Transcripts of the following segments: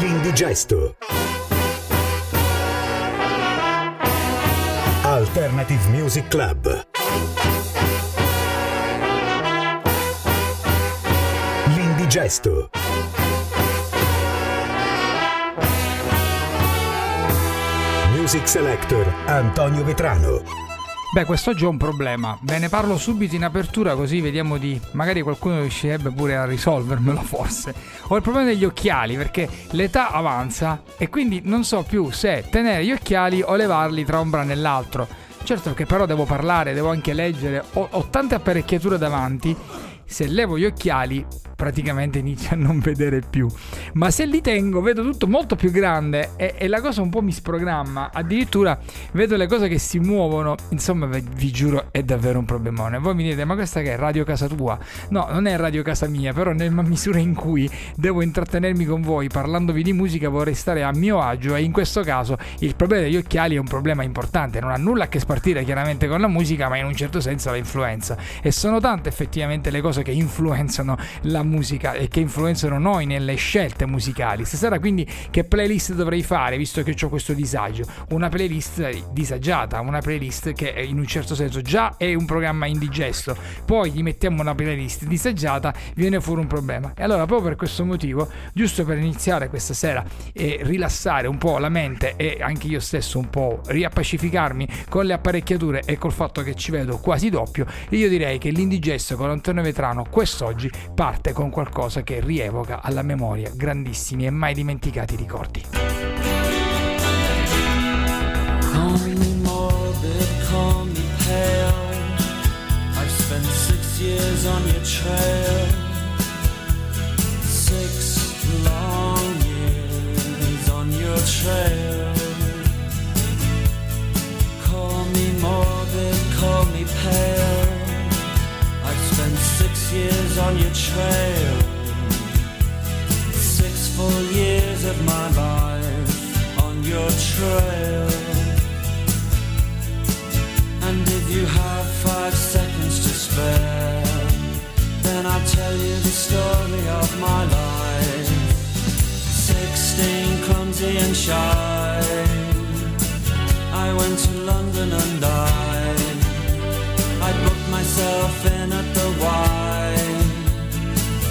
L'indigesto. Alternative Music Club. L'indigesto. Music Selector Antonio Vetrano. Beh, quest'oggi ho un problema. Ve ne parlo subito in apertura così vediamo di... magari qualcuno riuscirebbe pure a risolvermelo forse. Ho il problema degli occhiali perché l'età avanza e quindi non so più se tenere gli occhiali o levarli tra un brano e l'altro. Certo che però devo parlare, devo anche leggere, ho, ho tante apparecchiature davanti. Se levo gli occhiali praticamente inizio a non vedere più. Ma se li tengo vedo tutto molto più grande e, e la cosa un po' mi sprogramma. Addirittura vedo le cose che si muovono. Insomma, vi, vi giuro, è davvero un problemone. Voi mi dite, ma questa che è radio casa tua? No, non è radio casa mia, però nella misura in cui devo intrattenermi con voi parlandovi di musica vorrei stare a mio agio e in questo caso il problema degli occhiali è un problema importante. Non ha nulla a che spartire chiaramente con la musica, ma in un certo senso la influenza. E sono tante effettivamente le cose che influenzano la musica musica e che influenzano noi nelle scelte musicali. Stasera quindi che playlist dovrei fare visto che ho questo disagio? Una playlist disagiata, una playlist che in un certo senso già è un programma indigesto, poi gli mettiamo una playlist disagiata, viene fuori un problema. E allora proprio per questo motivo, giusto per iniziare questa sera e rilassare un po' la mente e anche io stesso un po' riappacificarmi con le apparecchiature e col fatto che ci vedo quasi doppio, io direi che l'indigesto con Antonio Vetrano quest'oggi parte con con qualcosa che rievoca alla memoria grandissimi e mai dimenticati ricordi. Call me morbid, call me pale. Years on your trail. Six full years of my life on your trail. And if you have five seconds to spare, then I'll tell you the story of my life. Sixteen, clumsy and shy. I went to London and I I booked myself in at the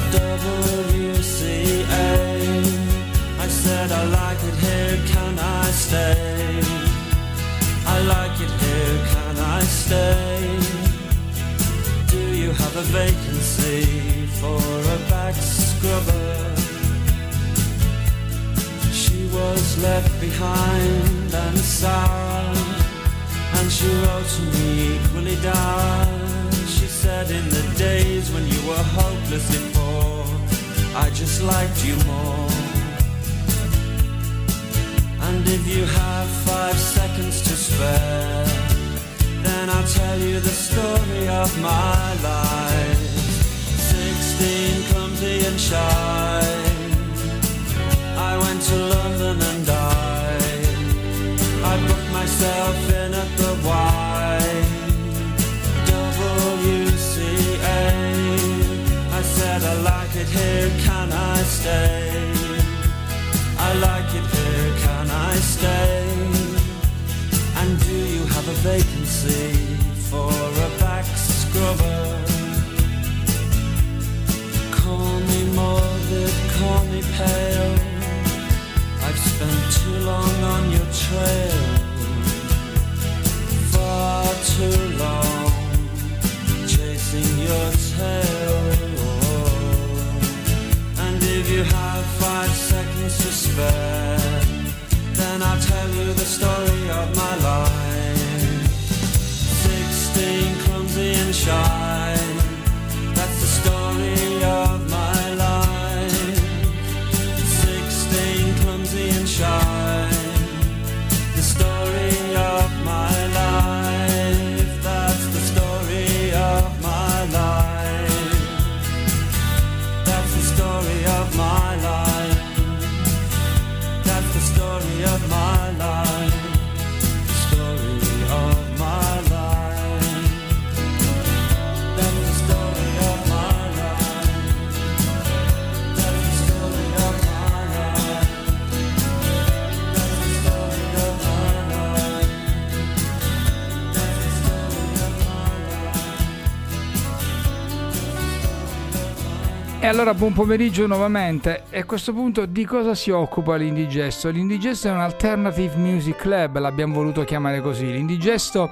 YWCA. I said I like it here, can I stay? I like it here, can I stay? Do you have a vacancy for a back scrubber? She was left behind and sad and she wrote to me equally down. Said, In the days when you were hopelessly poor, I just liked you more. And if you have five seconds to spare, then I'll tell you the story of my life. Sixteen, clumsy and shy. I went to London and died. I booked myself in at the YWCA. I like it here, can I stay? I like it here, can I stay? And do you have a vacancy for a back scrubber? Call me morbid, call me pale. I've spent too long on your trail far too long chasing your tail. Five seconds to spare, then I'll tell you the story allora buon pomeriggio nuovamente. E a questo punto di cosa si occupa l'Indigesto? L'Indigesto è un alternative music club, l'abbiamo voluto chiamare così. L'Indigesto,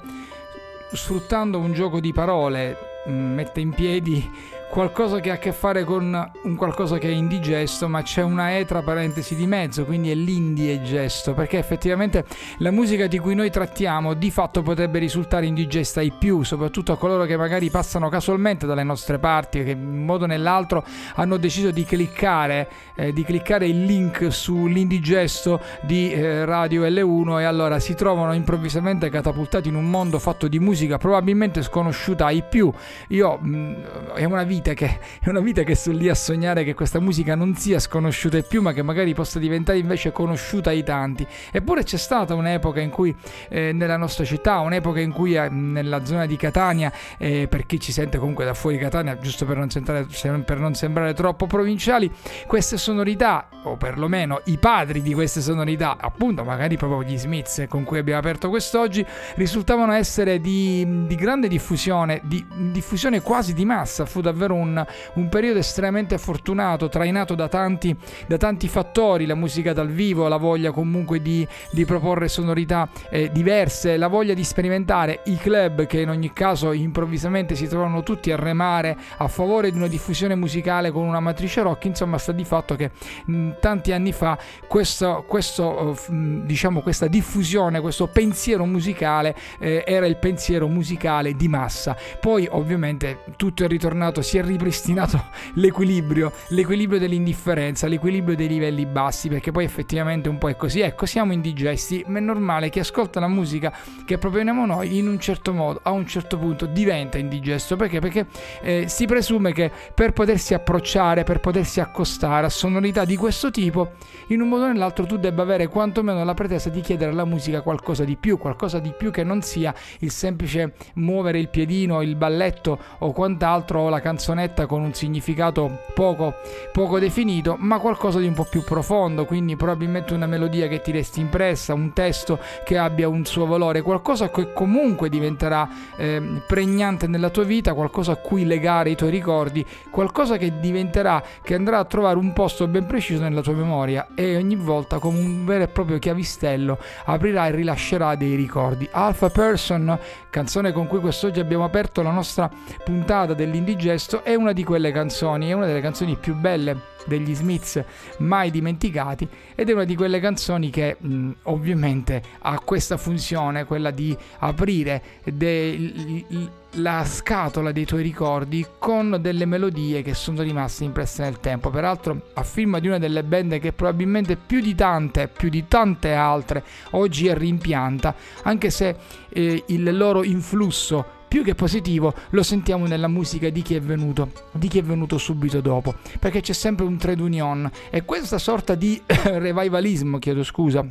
sfruttando un gioco di parole, mm, mette in piedi qualcosa che ha a che fare con un qualcosa che è indigesto, ma c'è una E tra parentesi di mezzo, quindi è l'indie gesto, perché effettivamente la musica di cui noi trattiamo di fatto potrebbe risultare indigesta ai più, soprattutto a coloro che magari passano casualmente dalle nostre parti, che in un modo o nell'altro hanno deciso di cliccare, eh, di cliccare il link sull'indigesto di eh, Radio L1 e allora si trovano improvvisamente catapultati in un mondo fatto di musica probabilmente sconosciuta ai più. Io mh, è una vita vita che è una vita che sto lì a sognare che questa musica non sia sconosciuta più, ma che magari possa diventare invece conosciuta ai tanti. Eppure c'è stata un'epoca in cui eh, nella nostra città, un'epoca in cui eh, nella zona di Catania, eh, per chi ci sente comunque da fuori Catania, giusto per non, sembrare, per non sembrare troppo provinciali, queste sonorità, o perlomeno i padri di queste sonorità, appunto magari proprio gli Smiths con cui abbiamo aperto quest'oggi, risultavano essere di, di grande diffusione, di diffusione quasi di massa. Fu davvero davvero un, un periodo estremamente fortunato, trainato da tanti, da tanti, fattori, la musica dal vivo, la voglia comunque di, di proporre sonorità eh, diverse, la voglia di sperimentare, i club che in ogni caso improvvisamente si trovano tutti a remare a favore di una diffusione musicale con una matrice rock, insomma sta di fatto che mh, tanti anni fa questo, questo uh, diciamo, questa diffusione, questo pensiero musicale eh, era il pensiero musicale di massa. Poi ovviamente tutto è ritornato sia è ripristinato l'equilibrio, l'equilibrio dell'indifferenza, l'equilibrio dei livelli bassi, perché poi effettivamente un po' è così. Ecco, siamo indigesti, ma è normale che ascolta la musica che proponiamo noi in un certo modo, a un certo punto diventa indigesto, perché? Perché eh, si presume che per potersi approcciare, per potersi accostare a sonorità di questo tipo, in un modo o nell'altro tu debba avere quantomeno la pretesa di chiedere alla musica qualcosa di più, qualcosa di più che non sia il semplice muovere il piedino, il balletto o quant'altro o la canzone canzonetta con un significato poco, poco definito, ma qualcosa di un po' più profondo, quindi probabilmente una melodia che ti resti impressa, un testo che abbia un suo valore, qualcosa che comunque diventerà eh, pregnante nella tua vita, qualcosa a cui legare i tuoi ricordi, qualcosa che diventerà, che andrà a trovare un posto ben preciso nella tua memoria e ogni volta come un vero e proprio chiavistello aprirà e rilascerà dei ricordi. Alpha Person, canzone con cui quest'oggi abbiamo aperto la nostra puntata dell'Indigesto, questo è una di quelle canzoni, è una delle canzoni più belle degli Smiths mai dimenticati ed è una di quelle canzoni che mh, ovviamente ha questa funzione, quella di aprire de- la scatola dei tuoi ricordi con delle melodie che sono rimaste impresse nel tempo. Peraltro a firma di una delle band che probabilmente più di tante, più di tante altre oggi è rimpianta, anche se eh, il loro influsso più che positivo lo sentiamo nella musica di chi è venuto, di chi è venuto subito dopo, perché c'è sempre un trade union. E questa sorta di revivalismo, chiedo scusa,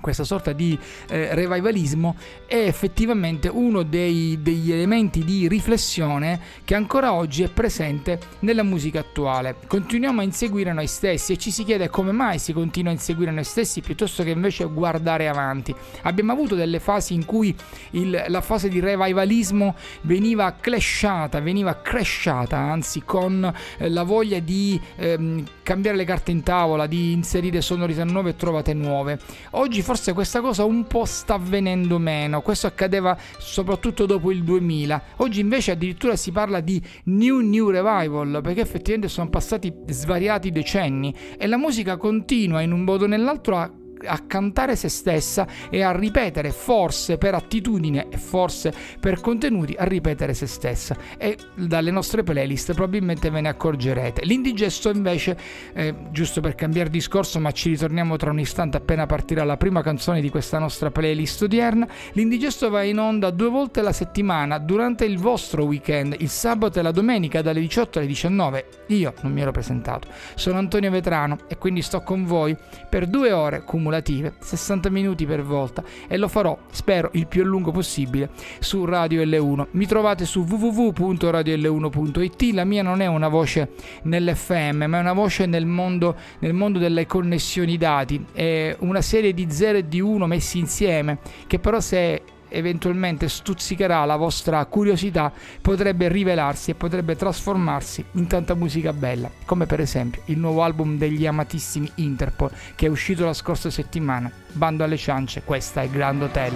questa sorta di eh, revivalismo è effettivamente uno dei, degli elementi di riflessione che ancora oggi è presente nella musica attuale. Continuiamo a inseguire noi stessi e ci si chiede come mai si continua a inseguire noi stessi piuttosto che invece guardare avanti. Abbiamo avuto delle fasi in cui il, la fase di revivalismo veniva clashata, veniva cresciata, anzi con eh, la voglia di ehm, cambiare le carte in tavola, di inserire sonorità nuove e trovate nuove. Oggi forse questa cosa un po' sta avvenendo meno. Questo accadeva soprattutto dopo il 2000. Oggi invece addirittura si parla di New New Revival perché effettivamente sono passati svariati decenni e la musica continua in un modo o nell'altro a a cantare se stessa e a ripetere forse per attitudine e forse per contenuti a ripetere se stessa. E dalle nostre playlist probabilmente ve ne accorgerete. L'indigesto invece eh, giusto per cambiare discorso ma ci ritorniamo tra un istante appena partirà la prima canzone di questa nostra playlist odierna. L'indigesto va in onda due volte la settimana durante il vostro weekend il sabato e la domenica dalle 18 alle 19 io non mi ero presentato. Sono Antonio Vetrano e quindi sto con voi per due ore cumulative cumulative, 60 minuti per volta e lo farò, spero, il più a lungo possibile su Radio L1. Mi trovate su www.radiol1.it, la mia non è una voce nell'FM, ma è una voce nel mondo, nel mondo delle connessioni dati, è una serie di 0 e di 1 messi insieme che però se eventualmente stuzzicherà la vostra curiosità potrebbe rivelarsi e potrebbe trasformarsi in tanta musica bella, come per esempio il nuovo album degli amatissimi Interpol che è uscito la scorsa settimana. Bando alle ciance, questa è Grand Hotel.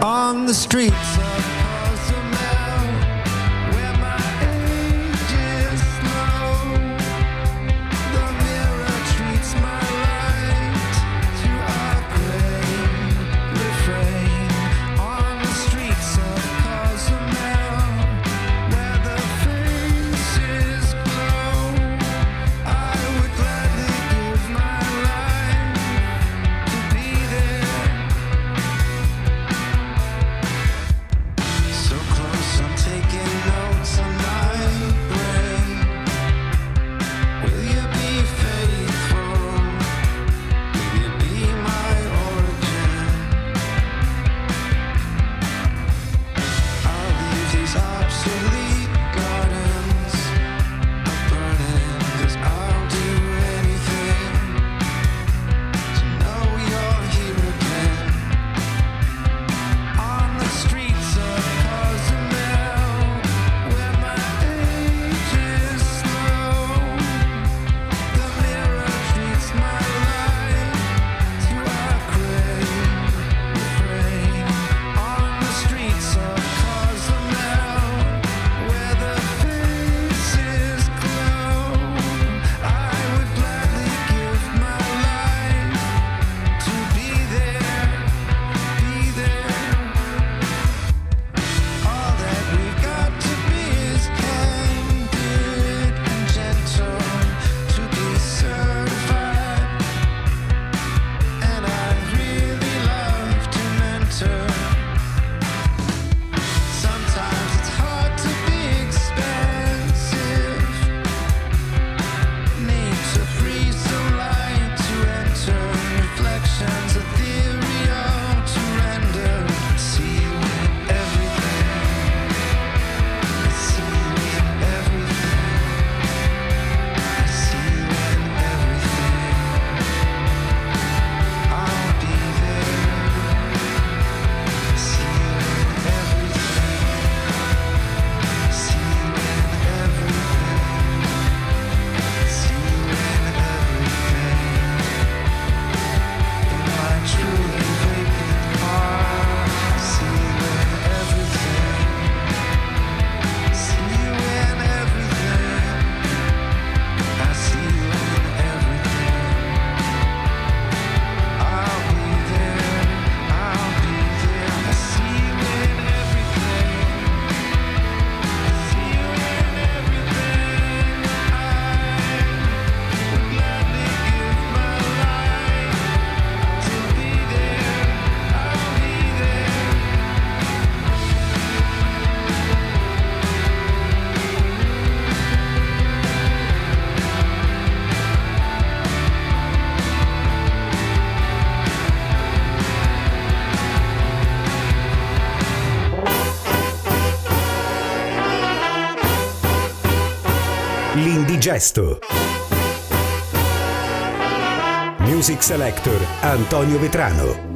On the streets L'indigesto. Music Selector Antonio Vetrano.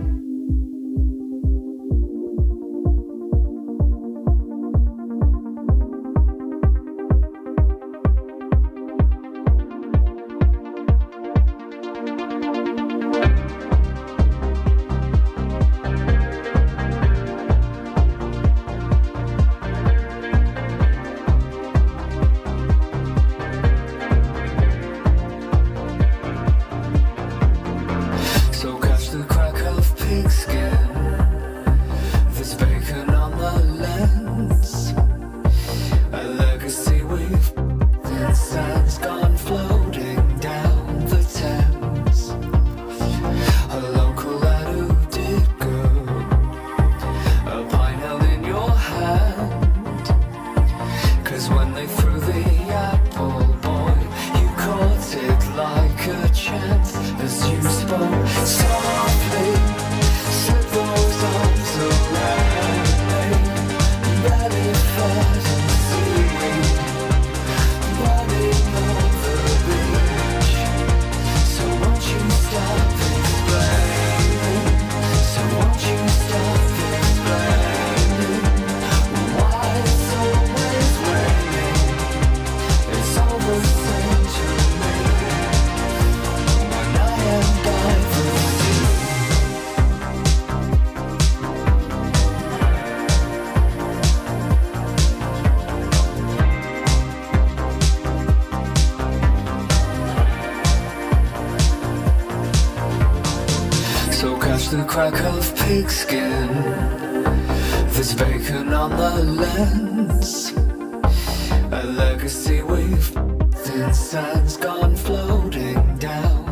The crack of pigskin. There's bacon on the lens. A legacy we've in sands gone floating down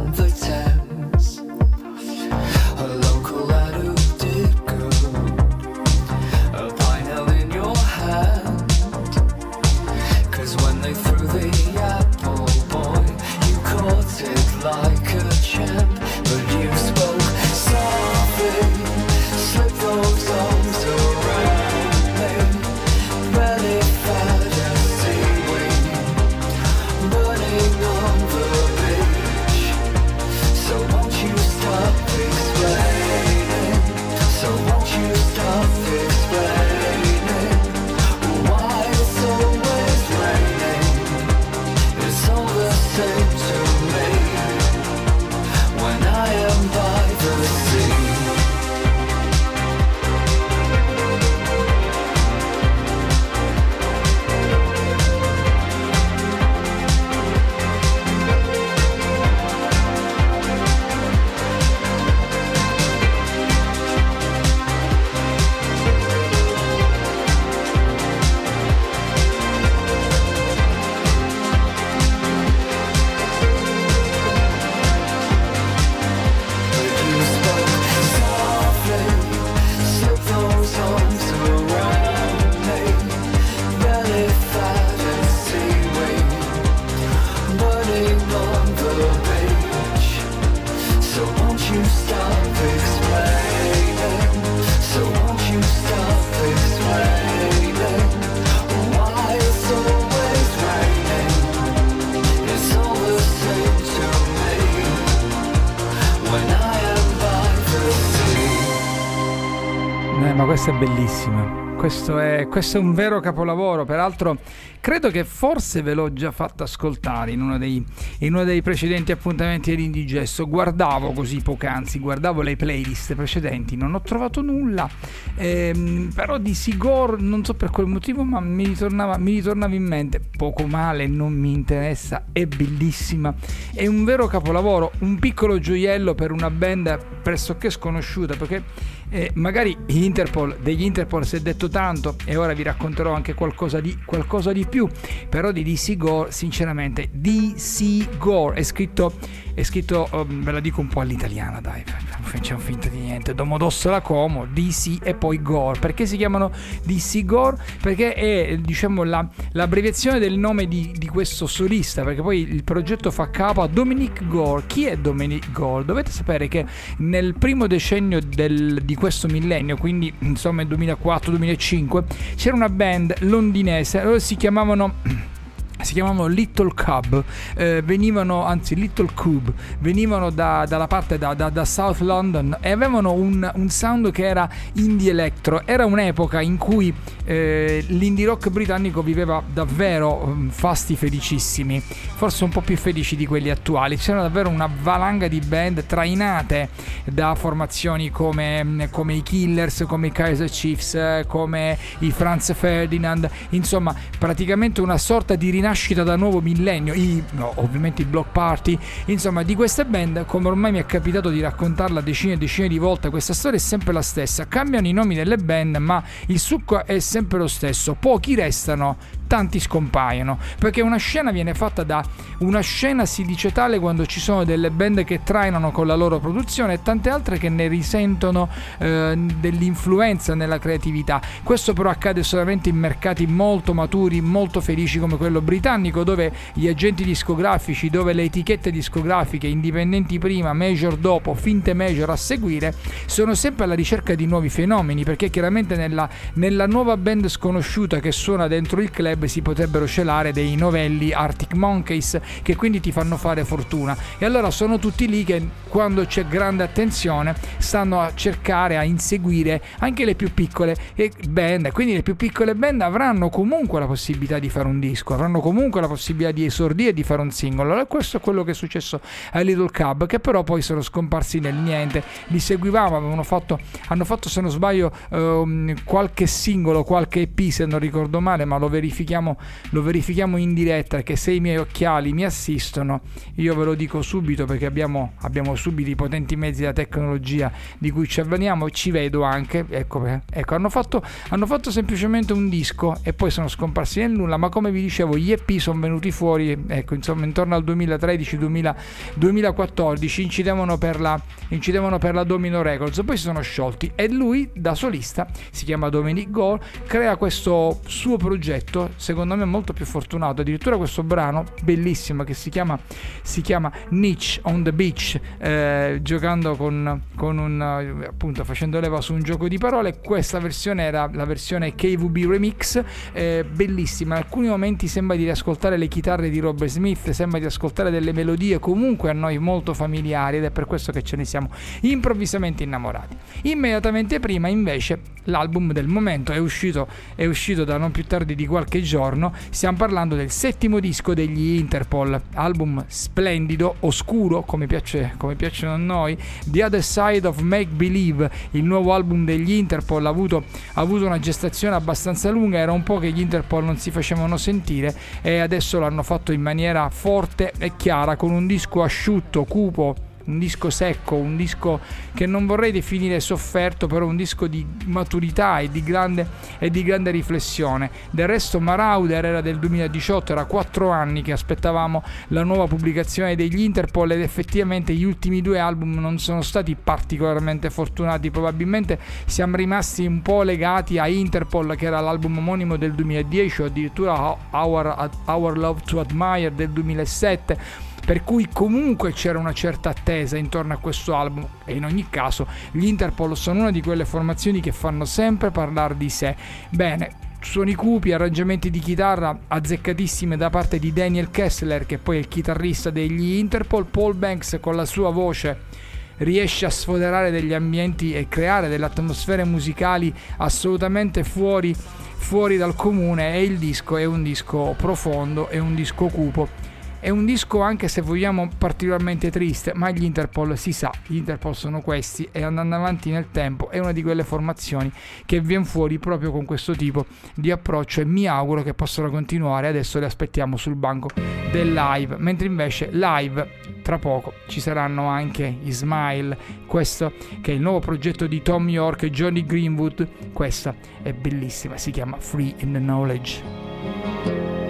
questa è bellissima. Questo è, questo è un vero capolavoro. Peraltro, credo che forse ve l'ho già fatto ascoltare in uno dei, in uno dei precedenti appuntamenti dell'Indigesto. Guardavo così poc'anzi, guardavo le playlist precedenti, non ho trovato nulla. Ehm, però di Sigor, non so per quale motivo, ma mi ritornava, mi ritornava in mente. Poco male, non mi interessa, è bellissima. È un vero capolavoro, un piccolo gioiello per una band pressoché sconosciuta perché eh, magari Interpol, degli Interpol si è detto tanto e ora vi racconterò anche qualcosa di, qualcosa di più, però di DC Gore sinceramente DC Gore è scritto, è scritto um, ve la dico un po' all'italiana dai, facciamo finta di niente, Domodossola Como, DC e poi Gore, perché si chiamano DC Gore? Perché è diciamo la, l'abbreviazione del nome di, di questo solista, perché poi il progetto fa capo a Dominic Gore, chi è Dominic Gore? Dovete sapere che nel primo decennio del, di questo millennio, quindi insomma il 2004-2005, c'era una band londinese, loro si chiamavano si chiamavano Little Cub, eh, venivano, anzi Little Cube, venivano da- dalla parte da, da- da South London e avevano un, un sound che era indie electro. Era un'epoca in cui eh, l'indie rock britannico viveva davvero mm, fasti felicissimi, forse un po' più felici di quelli attuali. C'era davvero una valanga di band trainate da formazioni come, mm, come i Killers, come i Kaiser Chiefs, come i Franz Ferdinand, insomma praticamente una sorta di rinascita da nuovo millennio, i, no, ovviamente i Block Party, insomma di queste band come ormai mi è capitato di raccontarla decine e decine di volte, questa storia è sempre la stessa, cambiano i nomi delle band ma il succo è sempre lo stesso, pochi restano, tanti scompaiono, perché una scena viene fatta da una scena si dice tale quando ci sono delle band che trainano con la loro produzione e tante altre che ne risentono eh, dell'influenza nella creatività. Questo però accade solamente in mercati molto maturi, molto felici come quello britannico, dove gli agenti discografici, dove le etichette discografiche, indipendenti prima, major dopo, finte major a seguire, sono sempre alla ricerca di nuovi fenomeni, perché chiaramente nella, nella nuova band sconosciuta che suona dentro il club si potrebbero celare dei novelli Arctic Monkeys che quindi ti fanno fare fortuna. E allora sono tutti lì che quando c'è grande attenzione stanno a cercare, a inseguire anche le più piccole band. Quindi le più piccole band avranno comunque la possibilità di fare un disco, avranno comunque la possibilità di esordire e di fare un singolo. E questo è quello che è successo ai Little Cub, che però poi sono scomparsi nel niente. Li seguivamo, avevano fatto, hanno fatto se non sbaglio ehm, qualche singolo, qualche EP se non ricordo male, ma lo verifichiamo verifichiamo, lo verifichiamo in diretta che se i miei occhiali mi assistono, io ve lo dico subito perché abbiamo, abbiamo subito i potenti mezzi della tecnologia di cui ci avvaniamo, ci vedo anche, ecco, perché- ecco hanno, fatto, hanno fatto semplicemente un disco e poi sono scomparsi nel nulla, ma come vi dicevo gli EP sono venuti fuori, ecco, insomma intorno al 2013-2014, incidevano per, la, incidevano per la Domino Records, poi si sono sciolti e lui da solista, si chiama Dominic Gore, crea questo suo progetto, secondo me molto più fortunato, addirittura questo brano bellissimo che si chiama, si chiama Niche on the Beach, eh, giocando con, con un, eh, appunto facendo leva su un gioco di parole, questa versione era la versione KVB Remix, eh, bellissima, in alcuni momenti sembra di riascoltare le chitarre di Robert Smith, sembra di ascoltare delle melodie comunque a noi molto familiari ed è per questo che ce ne siamo improvvisamente innamorati. Immediatamente prima invece l'album del momento è uscito, è uscito da non più tardi di qualche giorno, stiamo parlando del settimo disco degli Interpol, album splendido, oscuro come, piace, come piacciono a noi, The Other Side of Make Believe, il nuovo album degli Interpol ha avuto, ha avuto una gestazione abbastanza lunga, era un po' che gli Interpol non si facevano sentire e adesso l'hanno fatto in maniera forte e chiara con un disco asciutto, cupo, un disco secco, un disco che non vorrei definire sofferto, però un disco di maturità e di grande, e di grande riflessione. Del resto Marauder era del 2018, era quattro anni che aspettavamo la nuova pubblicazione degli Interpol ed effettivamente gli ultimi due album non sono stati particolarmente fortunati, probabilmente siamo rimasti un po' legati a Interpol che era l'album omonimo del 2010 o addirittura Our, Our Love to Admire del 2007 per cui comunque c'era una certa attesa intorno a questo album e in ogni caso gli Interpol sono una di quelle formazioni che fanno sempre parlare di sé. Bene, suoni cupi, arrangiamenti di chitarra azzeccatissime da parte di Daniel Kessler che poi è il chitarrista degli Interpol, Paul Banks con la sua voce riesce a sfoderare degli ambienti e creare delle atmosfere musicali assolutamente fuori, fuori dal comune. E il disco è un disco profondo, è un disco cupo è un disco anche se vogliamo particolarmente triste, ma gli Interpol si sa, gli Interpol sono questi e andando avanti nel tempo è una di quelle formazioni che viene fuori proprio con questo tipo di approccio e mi auguro che possano continuare, adesso le aspettiamo sul banco del live, mentre invece live tra poco ci saranno anche i Smile, questo che è il nuovo progetto di Tom York e Johnny Greenwood, questa è bellissima, si chiama Free in the Knowledge.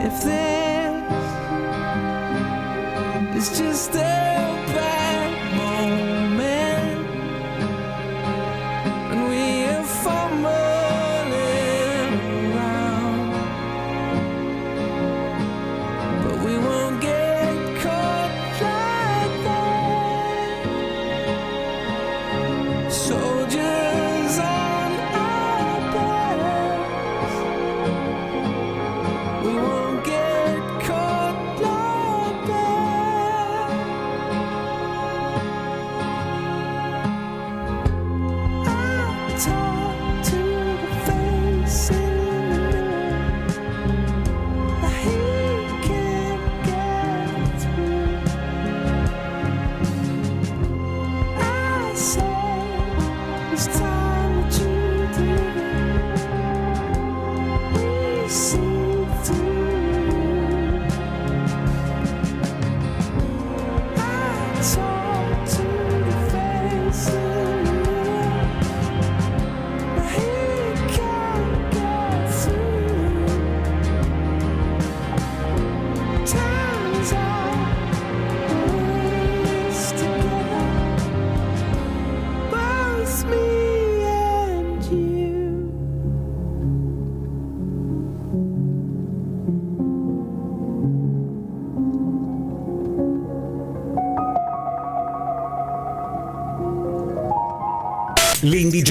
If this is just a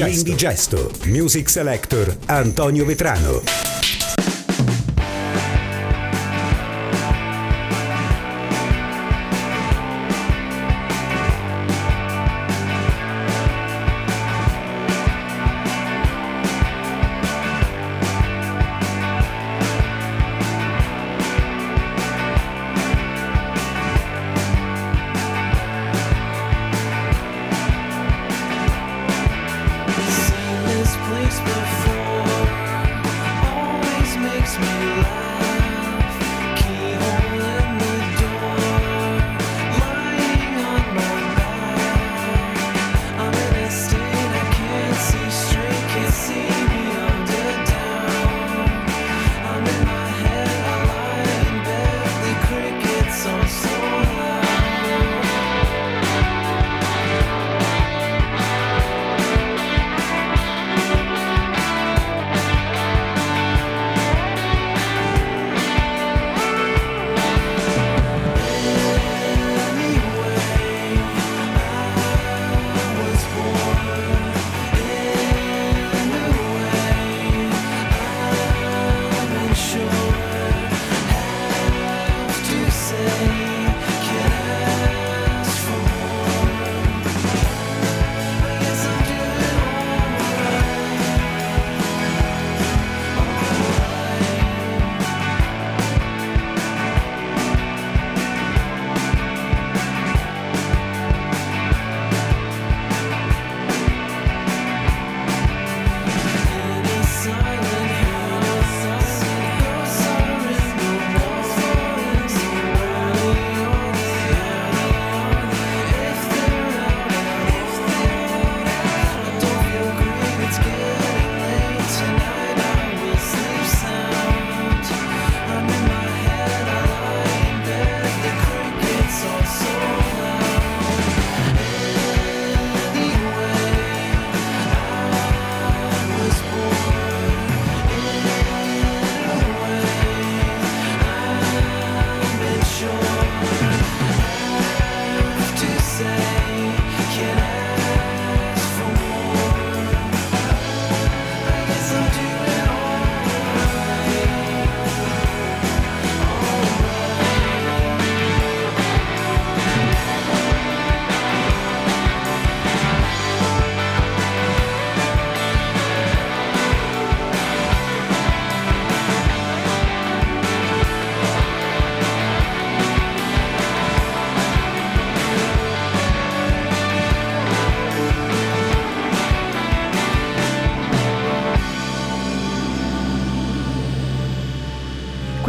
L'Indigesto. Music Selector Antonio Vetrano.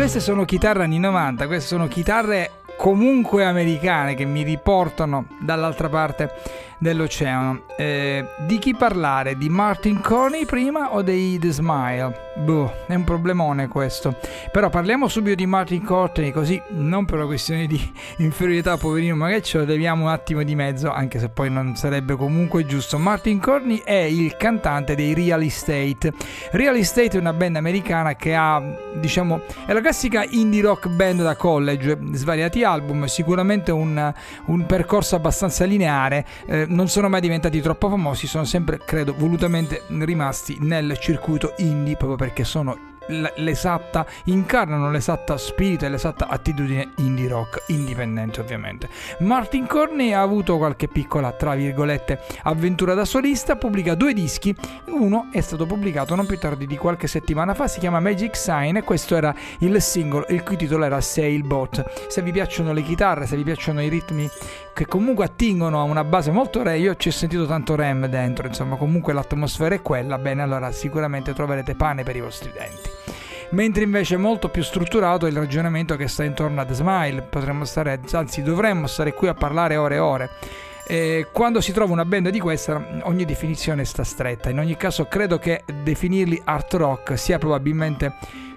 Queste sono chitarre anni 90, queste sono chitarre comunque americane che mi riportano dall'altra parte dell'oceano. Eh, di chi parlare? Di Martin Corney prima o dei The Smile? Boh, è un problemone questo. Però parliamo subito di Martin Courtney, così non per una questione di inferiorità, poverino, magari ce lo leviamo un attimo di mezzo, anche se poi non sarebbe comunque giusto. Martin Courtney è il cantante dei Real Estate. Real Estate è una band americana che ha, diciamo, è la classica indie rock band da college, svariati album, sicuramente un, un percorso abbastanza lineare. Eh, non sono mai diventati troppo famosi, sono sempre, credo, volutamente rimasti nel circuito indie proprio perché sono l'esatta, incarnano l'esatta spirito e l'esatta attitudine indie rock, indipendente ovviamente. Martin Corney ha avuto qualche piccola, tra virgolette, avventura da solista, pubblica due dischi, uno è stato pubblicato non più tardi di qualche settimana fa, si chiama Magic Sign e questo era il singolo, il cui titolo era Sailboat. Se vi piacciono le chitarre, se vi piacciono i ritmi che comunque attingono a una base molto re, io ci ho sentito tanto rem dentro, insomma comunque l'atmosfera è quella, bene allora sicuramente troverete pane per i vostri denti mentre invece è molto più strutturato il ragionamento che sta intorno a The Smile. Potremmo stare, anzi, dovremmo stare qui a parlare ore e ore. E quando si trova una band di questa, ogni definizione sta stretta. In ogni caso, credo che definirli art rock sia probabilmente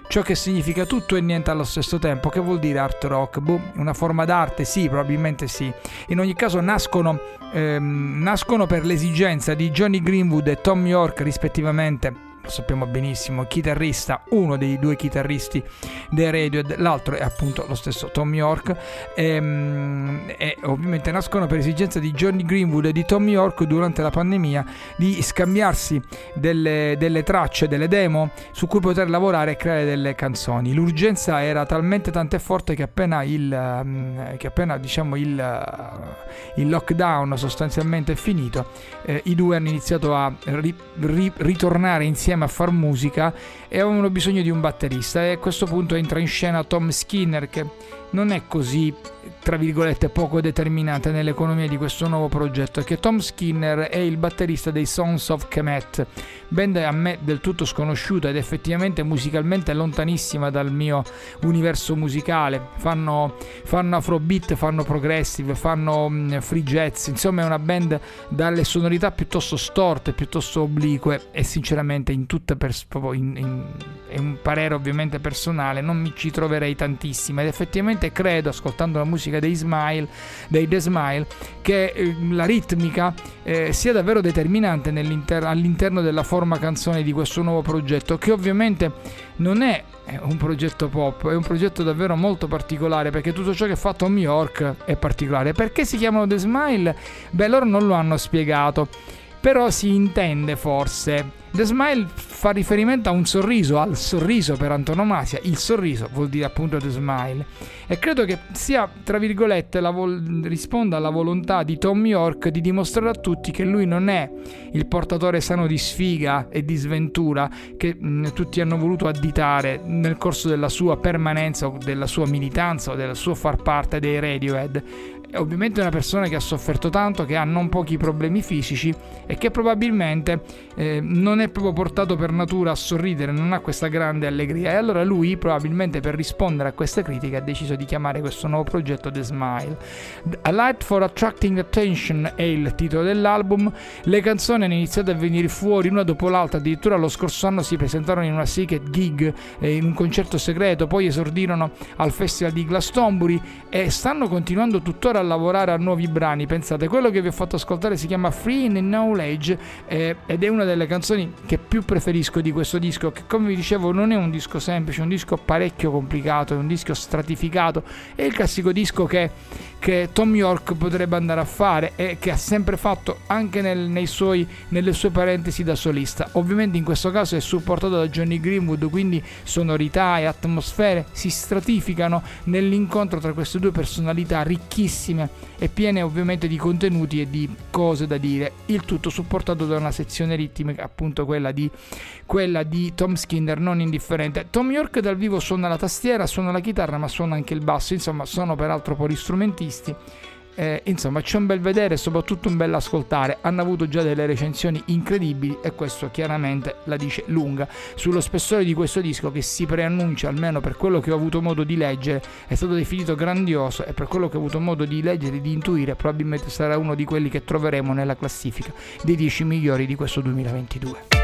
ciò che significa tutto e niente allo stesso tempo. Che vuol dire art rock? Boh, una forma d'arte? Sì, probabilmente sì. In ogni caso, nascono, ehm, nascono per l'esigenza di Johnny Greenwood e Tom York, rispettivamente lo sappiamo benissimo, chitarrista, uno dei due chitarristi dei Radiohead, l'altro è appunto lo stesso Tom York. Ehm, E, ovviamente nascono per esigenza di Johnny Greenwood e di Tom York durante la pandemia di scambiarsi delle, delle tracce, delle demo su cui poter lavorare e creare delle canzoni. L'urgenza era talmente tanta e forte che appena il, ehm, che appena, diciamo, il, il lockdown sostanzialmente è finito, eh, i due hanno iniziato a ri- ri- ritornare insieme a far musica e avevano bisogno di un batterista e a questo punto entra in scena Tom Skinner che non è così tra virgolette poco determinante nell'economia di questo nuovo progetto è che Tom Skinner è il batterista dei Sons of Kemet band a me del tutto sconosciuta ed effettivamente musicalmente lontanissima dal mio universo musicale. Fanno, fanno afrobeat, fanno progressive fanno mm, free jazz. Insomma è una band dalle sonorità piuttosto storte piuttosto oblique e sinceramente in tutta pers- in- in- è un parere ovviamente personale non mi ci troverei tantissimo ed effettivamente credo ascoltando la musica dei Smile dei The Smile che eh, la ritmica eh, sia davvero determinante all'interno della forma canzone di questo nuovo progetto che ovviamente non è un progetto pop, è un progetto davvero molto particolare perché tutto ciò che fa Tom York è particolare. Perché si chiamano The Smile? Beh, loro non lo hanno spiegato, però si intende forse. The Smile fa riferimento a un sorriso, al sorriso per antonomasia. Il sorriso vuol dire appunto The Smile. E credo che sia, tra virgolette, vol- risponda alla volontà di Tom York di dimostrare a tutti che lui non è il portatore sano di sfiga e di sventura che mh, tutti hanno voluto additare nel corso della sua permanenza o della sua militanza o del suo far parte dei Radiohead. È ovviamente una persona che ha sofferto tanto, che ha non pochi problemi fisici e che probabilmente eh, non è proprio portato per natura a sorridere, non ha questa grande allegria. E allora lui, probabilmente per rispondere a queste critiche, ha deciso di chiamare questo nuovo progetto The Smile. A Light for Attracting Attention è il titolo dell'album. Le canzoni hanno iniziato a venire fuori una dopo l'altra, addirittura lo scorso anno si presentarono in una secret gig, eh, in un concerto segreto, poi esordirono al Festival di Glastonbury e stanno continuando tuttora a lavorare a nuovi brani. Pensate, quello che vi ho fatto ascoltare si chiama Free in Knowledge eh, ed è una delle canzoni che più preferisco di questo disco, che come vi dicevo non è un disco semplice, è un disco parecchio complicato, è un disco stratificato, è il classico disco che, che Tom York potrebbe andare a fare e che ha sempre fatto anche nel- suoi, nelle sue parentesi da solista. Ovviamente in questo caso è supportato da Johnny Greenwood, quindi sonorità e atmosfere si stratificano nell'incontro tra queste due personalità ricchissime e piene ovviamente di contenuti e di cose da dire. Il tutto supportato da una sezione ritmica, appunto quella di, quella di Tom Skinner, non indifferente. Tom York dal vivo suona la tastiera, suona la chitarra, ma suona anche il basso. Insomma, sono peraltro polistrumentisti. Eh, insomma, c'è un bel vedere e soprattutto un bel ascoltare. Hanno avuto già delle recensioni incredibili e questo chiaramente la dice lunga sullo spessore di questo disco che si preannuncia, almeno per quello che ho avuto modo di leggere, è stato definito grandioso e per quello che ho avuto modo di leggere e di intuire, probabilmente sarà uno di quelli che troveremo nella classifica dei 10 migliori di questo 2022.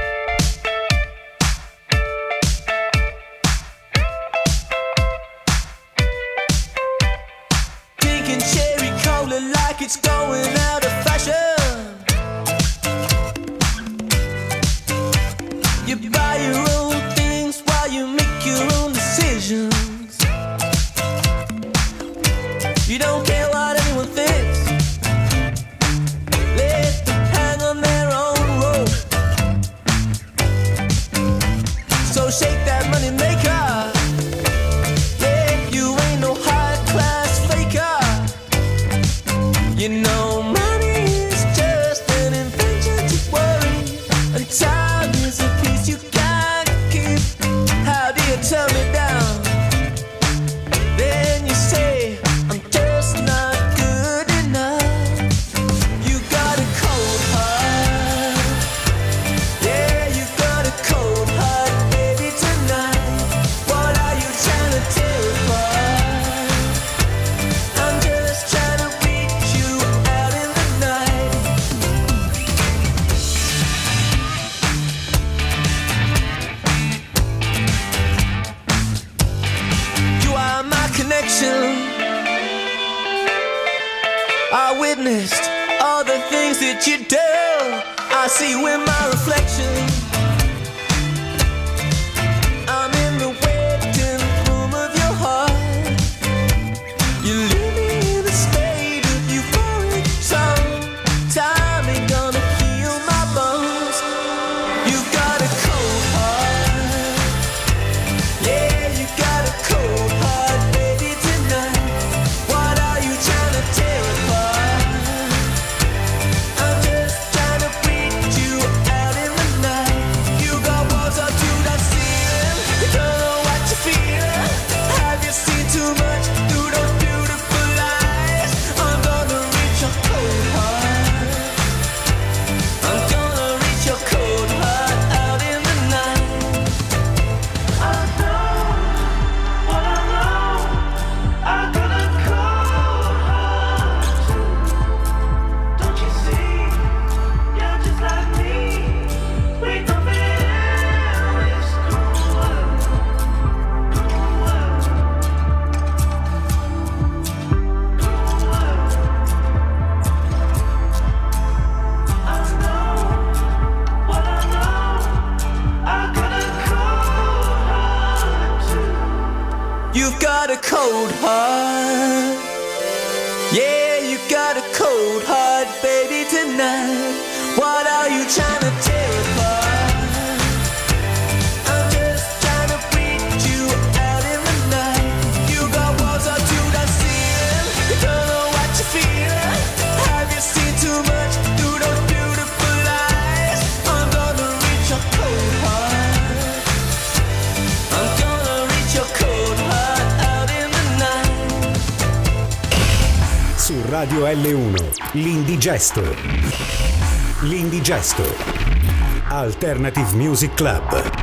l'Indigesto. L'Indigesto. Alternative Music Club.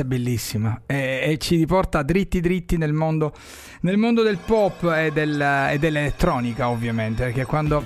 Questa è bellissima. E, e ci riporta dritti dritti nel mondo, nel mondo del pop e, del- e dell'elettronica ovviamente, perché quando,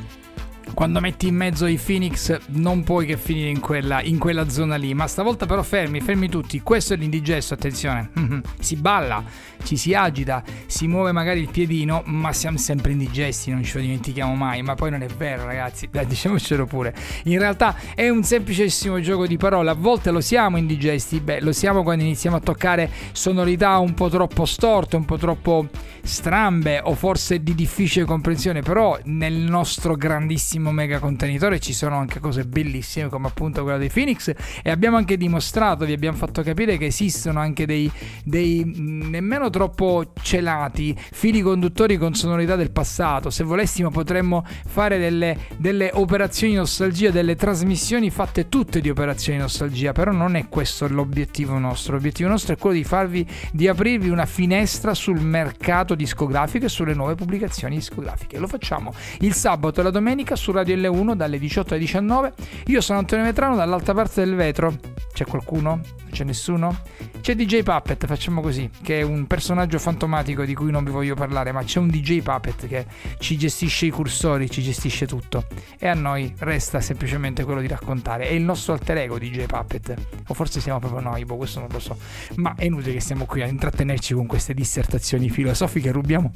quando metti in mezzo i Phoenix non puoi che finire in quella, in quella zona lì, ma stavolta però fermi, fermi tutti, questo è l'indigesto, attenzione, si balla, ci si agita, si muove magari il piedino, ma siamo sempre indigesti, non ce lo dimentichiamo mai, ma poi non è vero ragazzi, dai diciamocelo pure, in realtà è un semplicissimo gioco di parole, a volte lo siamo indigesti, beh lo siamo quando iniziamo a toccare sonorità un po' troppo storte, un po' troppo strambe o forse di difficile comprensione, però nel nostro grandissimo mega contenitore ci sono anche cose bellissime come appunto quella dei Phoenix e abbiamo anche dimostrato, vi abbiamo fatto capire che esistono anche dei, dei nemmeno troppo celati fili conduttori con sonorità del passato, se volessimo potremmo fare delle, delle operazioni nostalgia, delle trasmissioni fatte tutte di operazioni nostalgia, però non è questo l'obiettivo nostro, l'obiettivo nostro è quello di farvi, di aprirvi una finestra sul mercato discografico e sulle nuove pubblicazioni discografiche. Lo facciamo il sabato e la domenica su Radio L1 dalle 18 alle 19. Io sono Antonio Vetrano dall'altra parte del vetro. C'è qualcuno? C'è nessuno? C'è DJ Puppet, facciamo così, che è un personaggio fantomatico di cui non vi voglio parlare, ma c'è un DJ Puppet che ci gestisce i cursori, ci gestisce tutto. E a noi resta semplicemente quello di raccontare. È il nostro alter ego DJ Puppet. O forse siamo proprio noi, boh, questo non lo so. Ma è inutile che stiamo qui a intrattenerci con queste dissertazioni filosofiche, rubiamo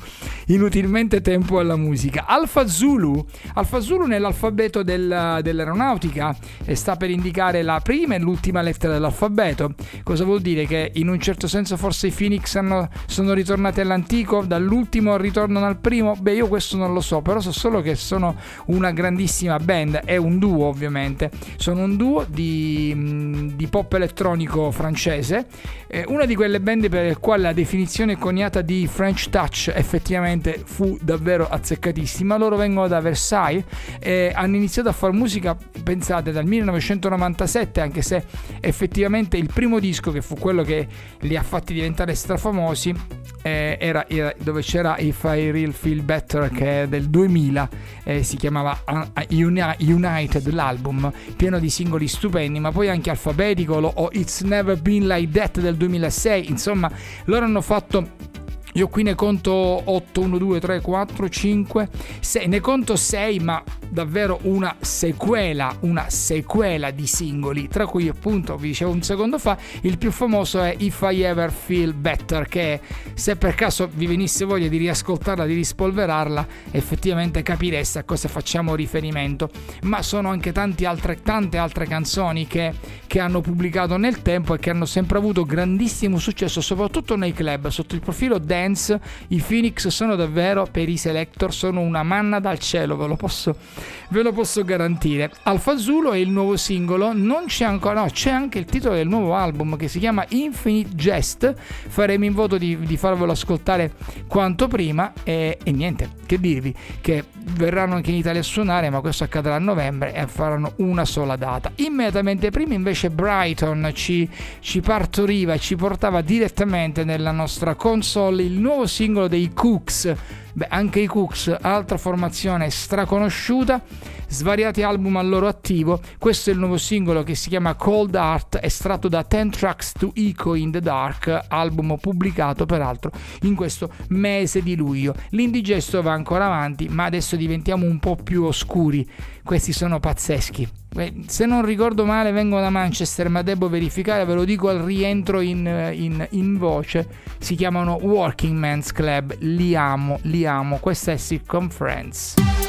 inutilmente tempo alla musica. Alfa Zulu, Alfa Zulu nell'alfabeto del- dell'aeronautica eh, sta per indicare la prima e l'ultima lettera dell'alfabeto. Cosa vuol dire? Che in un certo senso forse i Phoenix hanno- sono ritornati all'antico, dall'ultimo ritornano al primo? Beh, io questo non lo so, però so solo che sono una grandissima band, è un duo ovviamente, sono un duo di, di pop elettronico francese, eh, una di quelle band per le quali la definizione coniata di French Touch effettivamente fu davvero azzeccatissima. Loro vengono da Versailles e hanno iniziato a fare musica, pensate, dal 1997, anche se effettivamente il primo disco che fu quello che li ha fatti diventare strafamosi eh, era, era dove c'era If I Real Feel Better che è del 2000 eh, si chiamava uh, Uni- United l'album pieno di singoli stupendi ma poi anche alfabetico o It's Never Been Like That del 2006 insomma loro hanno fatto io qui ne conto 8, 1, 2, 3, 4, 5, 6, ne conto 6, ma davvero una sequela, una sequela di singoli, tra cui appunto, vi dicevo un secondo fa, il più famoso è If I Ever Feel Better, che se per caso vi venisse voglia di riascoltarla, di rispolverarla, effettivamente capireste a cosa facciamo riferimento. Ma sono anche tanti altre, tante altre canzoni che, che hanno pubblicato nel tempo e che hanno sempre avuto grandissimo successo, soprattutto nei club, sotto il profilo dance, i Phoenix sono davvero per i selector, sono una manna dal cielo, ve lo posso, ve lo posso garantire. Alfa Zulu è il nuovo singolo, non c'è ancora, no, c'è anche il titolo del nuovo album che si chiama Infinite Jest, faremo in voto di, di farvelo ascoltare quanto prima e, e niente, che dirvi, che verranno anche in Italia a suonare, ma questo accadrà a novembre e faranno una sola data. Immediatamente prima invece Brighton ci, ci partoriva ci portava direttamente nella nostra console il nuovo singolo dei Cooks. Beh, anche i Cooks, altra formazione straconosciuta, svariati album al loro attivo. Questo è il nuovo singolo che si chiama Cold Heart, estratto da 10 Tracks to Echo in the Dark, album pubblicato peraltro in questo mese di luglio. L'indigesto va ancora avanti, ma adesso diventiamo un po' più oscuri. Questi sono pazzeschi. Se non ricordo male, vengono da Manchester, ma devo verificare, ve lo dico al rientro in, in- in voce. Si chiamano Working Men's Club. Li amo, li amo. Questa è Circumference.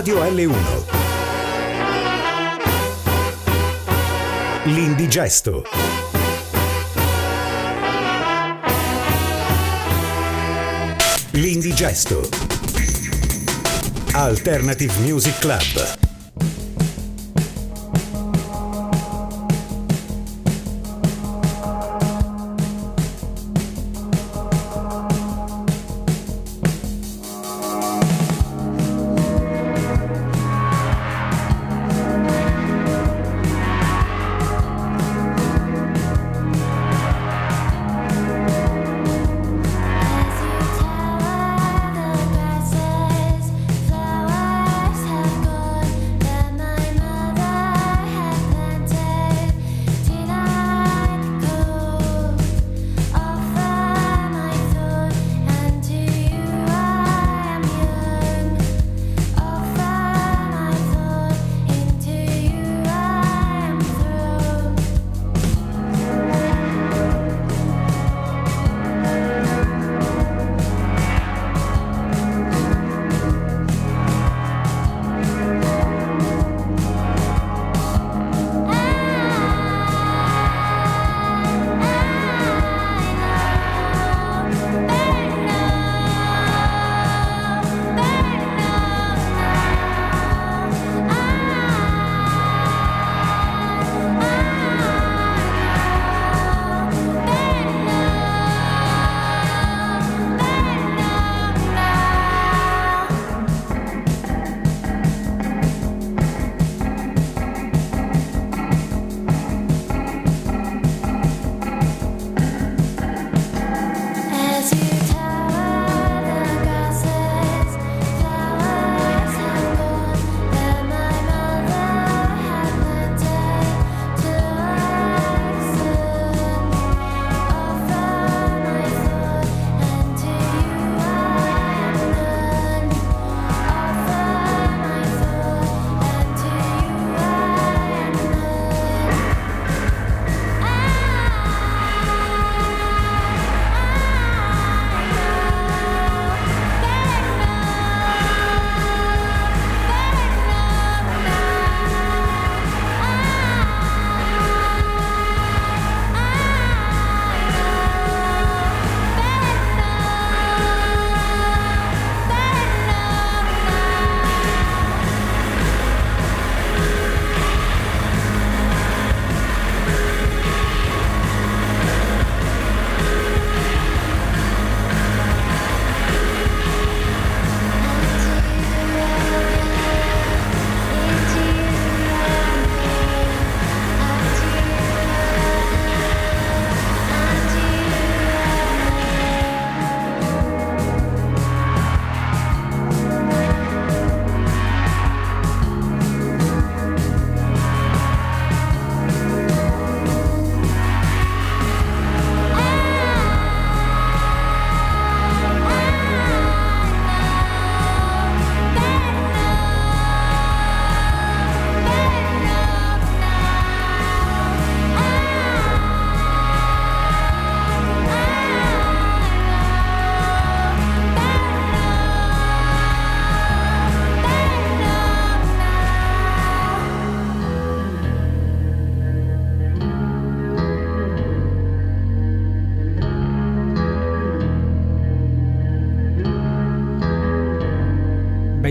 Radio L1. L'Indigesto. L'Indigesto. Alternative Music Club.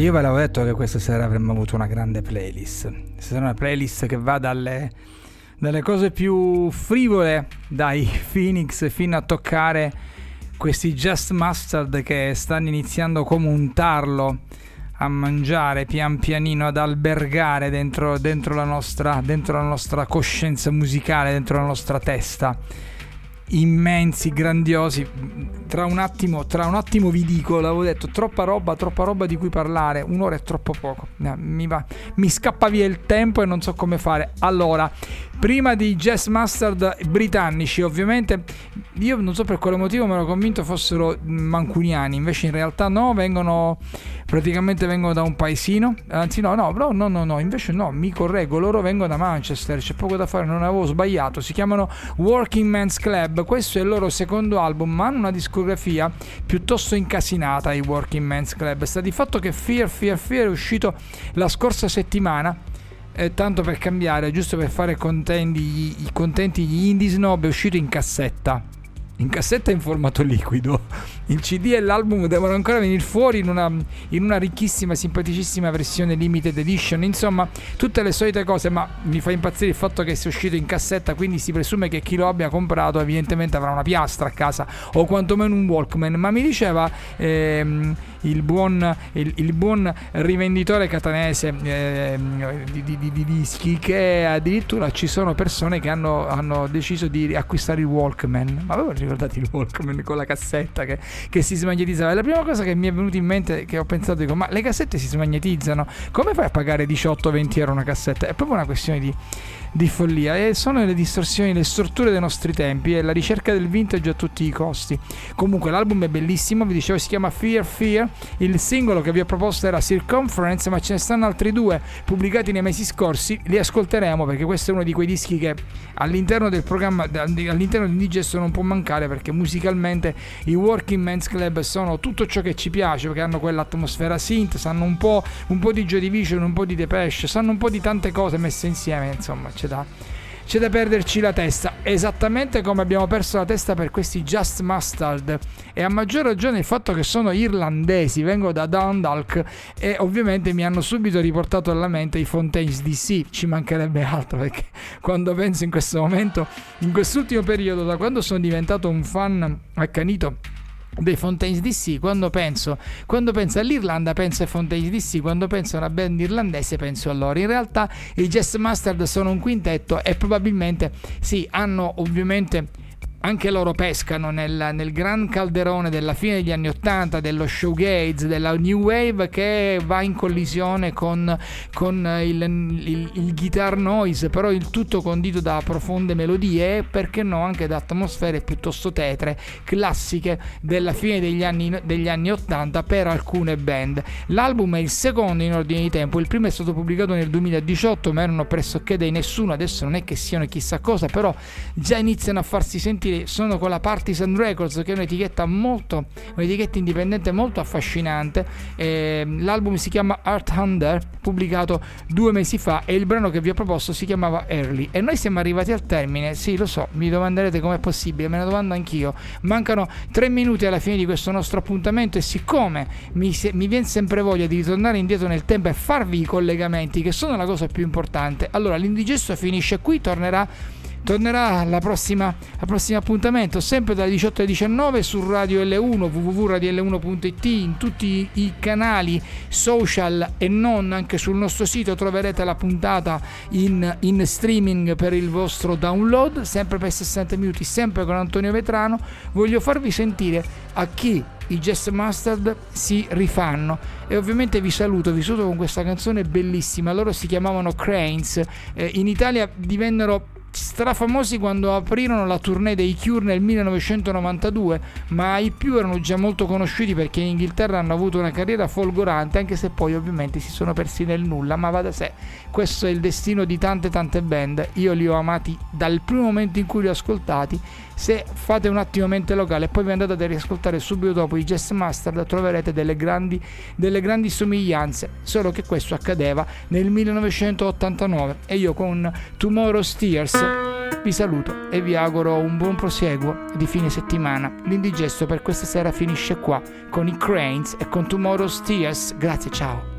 Io ve l'avevo detto che questa sera avremmo avuto una grande playlist. Sarà una playlist che va dalle, dalle cose più frivole, dai Phoenix, fino a toccare questi Just Mustard che stanno iniziando come un tarlo a mangiare pian pianino, ad albergare dentro, dentro, la nostra, dentro la nostra coscienza musicale, dentro la nostra testa immensi, grandiosi. Tra un attimo, tra un attimo vi dico, l'avevo detto, troppa roba, troppa roba di cui parlare. Un'ora è troppo poco. No, mi, va, mi scappa via il tempo e non so come fare. Allora, prima di Jazz Mustard britannici, ovviamente, io non so per quale motivo mi ero convinto fossero mancuniani. Invece, in realtà, no, vengono praticamente vengono da un paesino. Anzi, no, no, no, no, no. Invece, no, mi correggo, loro vengono da Manchester. C'è poco da fare, non avevo sbagliato. Si chiamano Working Men's Club. Questo è il loro secondo album, ma hanno una discografia piuttosto incasinata, i Working Men's Club. Sta di fatto che Fear, Fear, Fear è uscito la scorsa settimana. Eh, tanto per cambiare, giusto per fare contenti contenti gli indie snob, è uscito in cassetta. In cassetta in formato liquido. Il CD e l'album devono ancora venire fuori in una, in una ricchissima, simpaticissima versione limited edition. Insomma, tutte le solite cose, ma mi fa impazzire il fatto che sia uscito in cassetta, quindi si presume che chi lo abbia comprato evidentemente avrà una piastra a casa o quantomeno un Walkman. Ma mi diceva ehm, il, buon, il, il buon rivenditore catanese ehm, di, di- di- di dischi che addirittura ci sono persone che hanno, hanno deciso di acquistare il Walkman. Ma avevo ricordato il Walkman con la cassetta che, che si smagnetizzava? E la prima cosa che mi è venuta in mente, che ho pensato, dico, ma le cassette si smagnetizzano, come fai a pagare 18-20 euro una cassetta? È proprio una questione di, di follia e sono le distorsioni, le storture dei nostri tempi e la ricerca del vintage a tutti i costi. Comunque l'album è bellissimo, vi dicevo si chiama Fear Fear, il singolo che vi ho proposto era Circumference, ma ce ne stanno altri due pubblicati nei mesi scorsi, li ascolteremo perché questo è uno di quei dischi che all'interno del programma, all'interno di Indigesto non può mancare perché musicalmente i Working Men's Club sono tutto ciò che ci piace perché hanno quell'atmosfera synth, sanno un po', un po' di Joy Division, un po' di Depeche, sanno un po' di tante cose messe insieme, insomma c'è da, c'è da perderci la testa, esattamente come abbiamo perso la testa per questi Just Mustard. E a maggior ragione il fatto che sono irlandesi, vengo da Dundalk e ovviamente mi hanno subito riportato alla mente i Fontaines DC, ci mancherebbe altro perché quando penso in questo momento, in quest'ultimo periodo, da quando sono diventato un fan accanito dei Fontaines DC quando penso, quando penso all'Irlanda penso ai Fontaines DC quando penso a una band irlandese penso a loro. In realtà i Jazz Mustard sono un quintetto e probabilmente sì hanno ovviamente anche loro pescano nel, nel gran calderone della fine degli anni 80 dello showgaze, della new wave che va in collisione con, con il, il- il guitar noise, però il tutto condito da profonde melodie e perché no anche da atmosfere piuttosto tetre, classiche della fine degli anni, degli anni 80 per alcune band. L'album è il secondo in ordine di tempo, il primo è stato pubblicato nel 2018 ma erano pressoché dei nessuno, adesso non è che siano chissà cosa, però già iniziano a farsi sentire, sono con la Partisan Records che è un'etichetta molto, un'etichetta indipendente molto affascinante. Ehm, l'album si chiama Art Under, pubblicato due mesi fa e il brano che vi ho proposto si chiamava Early. E noi siamo arrivati al termine, sì lo so, mi domanderete com'è possibile, me ne domando anch'io. Mancano tre minuti alla fine di questo nostro appuntamento e siccome mi, se- mi viene sempre voglia di ritornare indietro nel tempo e farvi i collegamenti che sono la cosa più importante, allora l'indigesto finisce qui, tornerà tornerà alla prossima, al prossimo appuntamento, sempre dalle 18 alle 19 su Radio L1, www.radiol1.it, in tutti i canali social e non, anche sul nostro sito troverete la puntata in, in streaming per il vostro download, sempre per 60 minuti, sempre con Antonio Vetrano. Voglio farvi sentire a chi i Jazz Mustard si rifanno e ovviamente vi saluto, vi saluto con questa canzone bellissima, loro si chiamavano Cranes, eh, in Italia divennero strafamosi quando aprirono la tournée dei Cure nel 1992, ma i più erano già molto conosciuti perché in Inghilterra hanno avuto una carriera folgorante, anche se poi ovviamente si sono persi nel nulla, ma va da sé. Questo è il destino di tante tante band. Io li ho amati dal primo momento in cui li ho ascoltati. Se fate un attimo mente locale e poi vi andate a riascoltare subito dopo i Jazz Master troverete delle grandi, delle grandi somiglianze, solo che questo accadeva nel 1989 e io con Tomorrow's Tears vi saluto e vi auguro un buon proseguo di fine settimana. L'indigesto per questa sera finisce qua con i Cranes e con Tomorrow's Tears. Grazie, ciao.